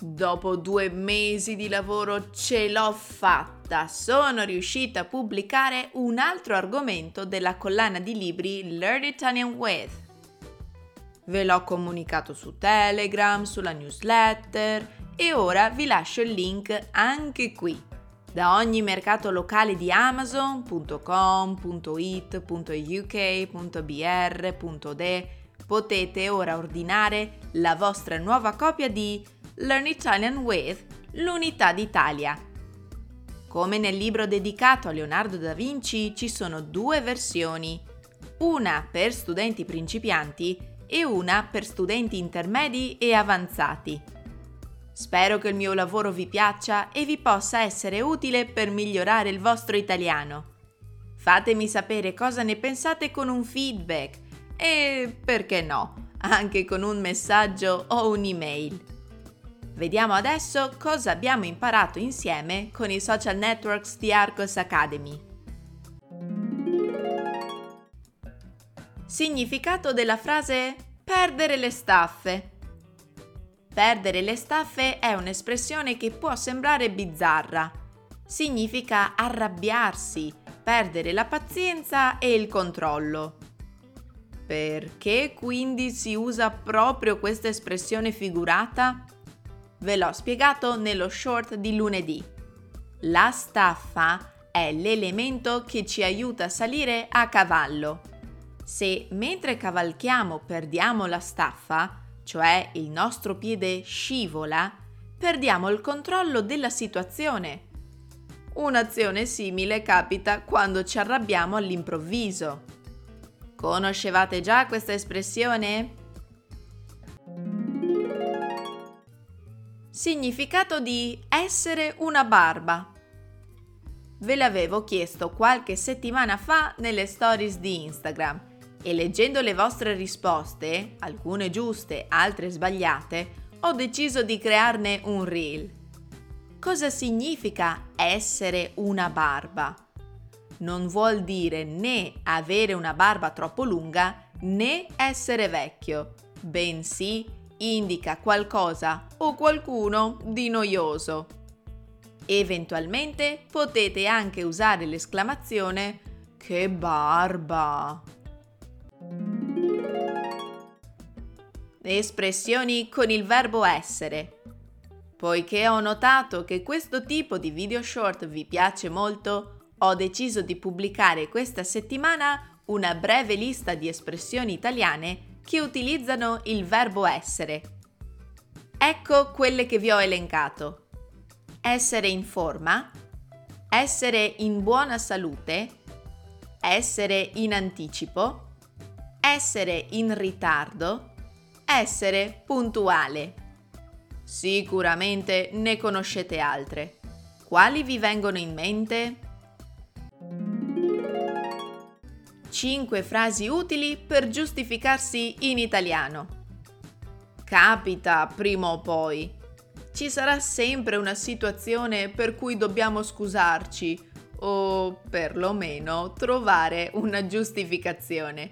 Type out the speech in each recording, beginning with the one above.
Dopo due mesi di lavoro ce l'ho fatta! Sono riuscita a pubblicare un altro argomento della collana di libri Learn Italian With. Ve l'ho comunicato su Telegram, sulla newsletter e ora vi lascio il link anche qui. Da ogni mercato locale di Amazon.com.it.uk.br.de potete ora ordinare la vostra nuova copia di Learn Italian with l'Unità d'Italia. Come nel libro dedicato a Leonardo da Vinci ci sono due versioni, una per studenti principianti e una per studenti intermedi e avanzati. Spero che il mio lavoro vi piaccia e vi possa essere utile per migliorare il vostro italiano. Fatemi sapere cosa ne pensate con un feedback e, perché no, anche con un messaggio o un'email. Vediamo adesso cosa abbiamo imparato insieme con i social networks di Arcos Academy. Significato della frase perdere le staffe. Perdere le staffe è un'espressione che può sembrare bizzarra. Significa arrabbiarsi, perdere la pazienza e il controllo. Perché quindi si usa proprio questa espressione figurata? Ve l'ho spiegato nello short di lunedì. La staffa è l'elemento che ci aiuta a salire a cavallo. Se mentre cavalchiamo perdiamo la staffa, cioè il nostro piede scivola, perdiamo il controllo della situazione. Un'azione simile capita quando ci arrabbiamo all'improvviso. Conoscevate già questa espressione? Significato di essere una barba. Ve l'avevo chiesto qualche settimana fa nelle stories di Instagram e leggendo le vostre risposte, alcune giuste, altre sbagliate, ho deciso di crearne un reel. Cosa significa essere una barba? Non vuol dire né avere una barba troppo lunga né essere vecchio, bensì indica qualcosa o qualcuno di noioso. Eventualmente potete anche usare l'esclamazione Che barba! Espressioni con il verbo essere. Poiché ho notato che questo tipo di video short vi piace molto, ho deciso di pubblicare questa settimana una breve lista di espressioni italiane che utilizzano il verbo essere. Ecco quelle che vi ho elencato. Essere in forma, essere in buona salute, essere in anticipo, essere in ritardo, essere puntuale. Sicuramente ne conoscete altre. Quali vi vengono in mente? 5 frasi utili per giustificarsi in italiano. Capita prima o poi. Ci sarà sempre una situazione per cui dobbiamo scusarci o perlomeno trovare una giustificazione.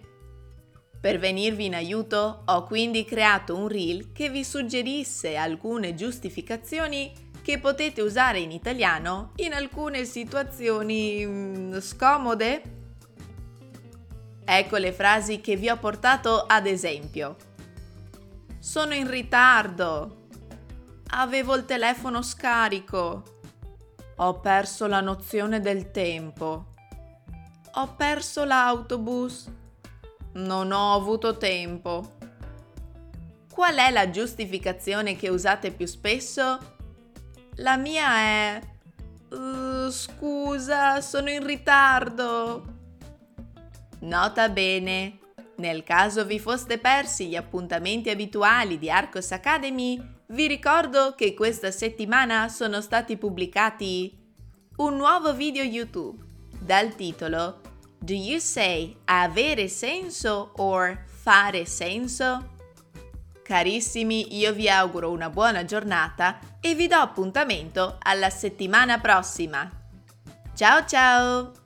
Per venirvi in aiuto ho quindi creato un reel che vi suggerisse alcune giustificazioni che potete usare in italiano in alcune situazioni mm, scomode Ecco le frasi che vi ho portato ad esempio. Sono in ritardo. Avevo il telefono scarico. Ho perso la nozione del tempo. Ho perso l'autobus. Non ho avuto tempo. Qual è la giustificazione che usate più spesso? La mia è... Uh, scusa, sono in ritardo. Nota bene, nel caso vi foste persi gli appuntamenti abituali di Arcos Academy, Vi ricordo che questa settimana sono stati pubblicati un nuovo video YouTube dal titolo Do you say avere senso or fare senso? Carissimi, io vi auguro una buona giornata e vi do appuntamento alla settimana prossima. Ciao ciao!